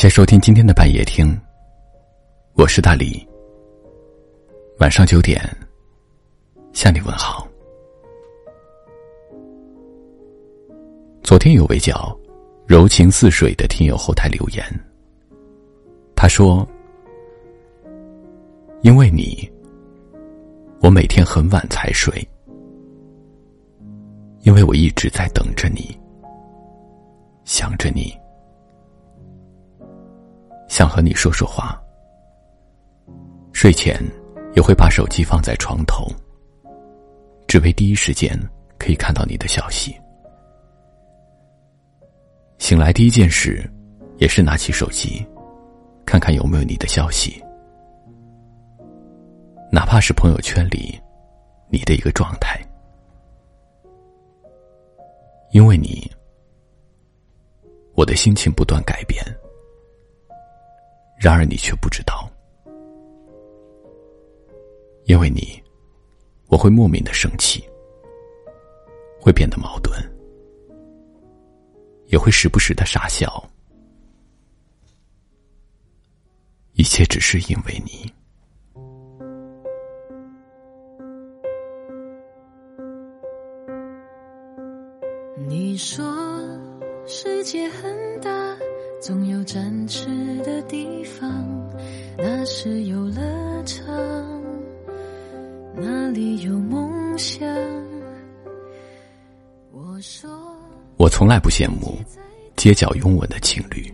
谢收听今天的半夜听，我是大理。晚上九点向你问好。昨天有位叫“柔情似水”的听友后台留言，他说：“因为你，我每天很晚才睡，因为我一直在等着你，想着你。”想和你说说话，睡前也会把手机放在床头，只为第一时间可以看到你的消息。醒来第一件事，也是拿起手机，看看有没有你的消息，哪怕是朋友圈里你的一个状态，因为你，我的心情不断改变。然而你却不知道，因为你，我会莫名的生气，会变得矛盾，也会时不时的傻笑，一切只是因为你。你说世界很大。总有展翅的地方，那是游乐场，那里有梦想。我说，我从来不羡慕街角拥吻的情侣，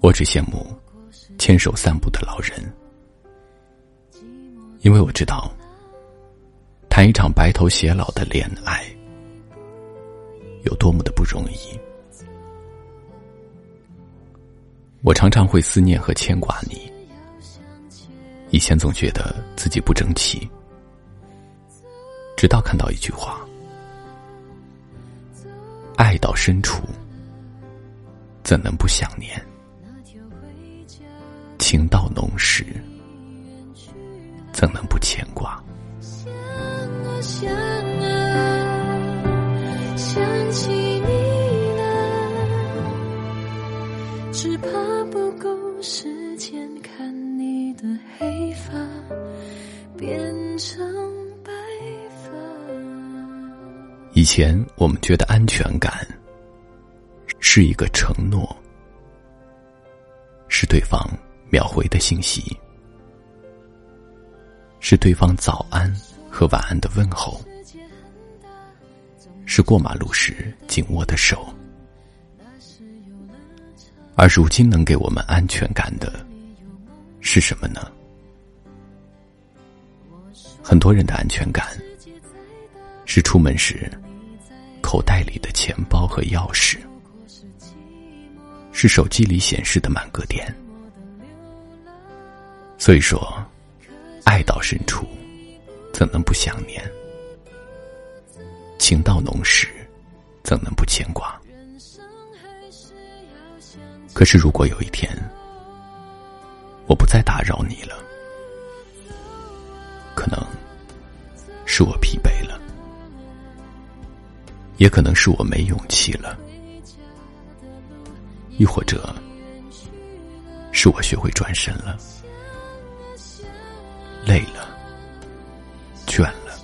我只羡慕牵手散步的老人，因为我知道，谈一场白头偕老的恋爱有多么的不容易。我常常会思念和牵挂你。以前总觉得自己不争气，直到看到一句话：“爱到深处，怎能不想念？情到浓时，怎能不牵挂？”以前我们觉得安全感是一个承诺，是对方秒回的信息，是对方早安和晚安的问候，是过马路时紧握的手。而如今能给我们安全感的是什么呢？很多人的安全感是出门时口袋里的钱包和钥匙，是手机里显示的满格电。所以说，爱到深处，怎能不想念？情到浓时，怎能不牵挂？可是，如果有一天我不再打扰你了，也可能是我没勇气了，亦或者是我学会转身了，累了，倦了，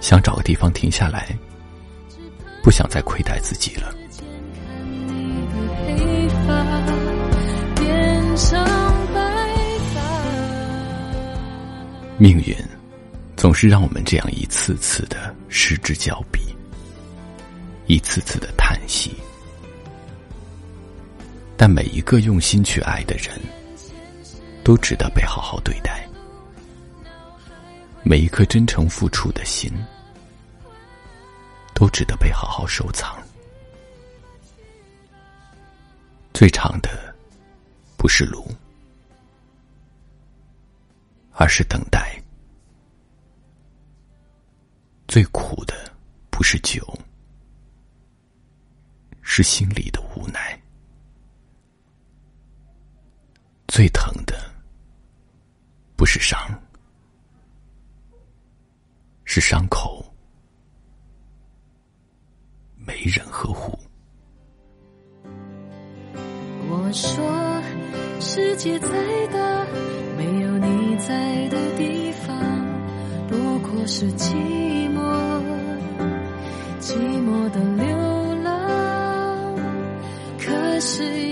想找个地方停下来，不想再亏待自己了。命运总是让我们这样一次次的失之交臂，一次次的叹息。但每一个用心去爱的人，都值得被好好对待。每一颗真诚付出的心，都值得被好好收藏。最长的不是路，而是等待；最苦的不是酒，是心里的无奈。最疼的不是伤是伤口没人呵护。我说世界再大没有你在的地方不过是记忆是。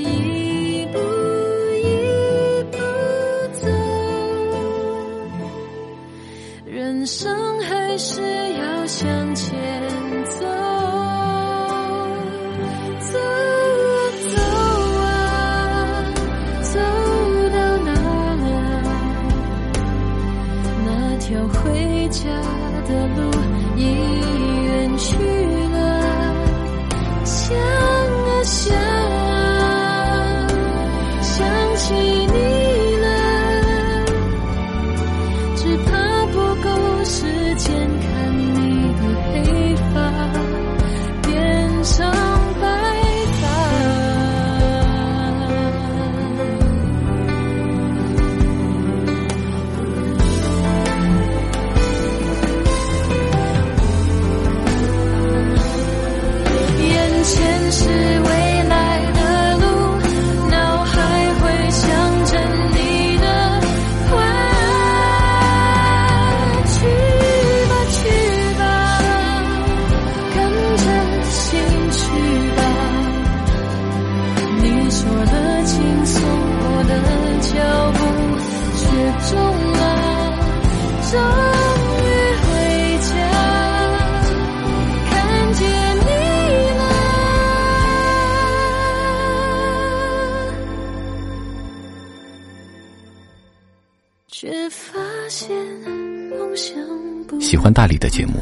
喜欢大理的节目，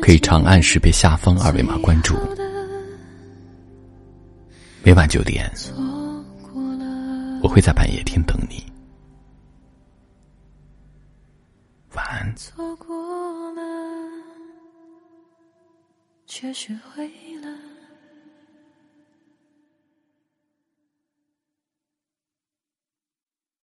可以长按识别下方二维码关注。每晚九点，我会在半夜听等你。晚安。错过了，却学会了。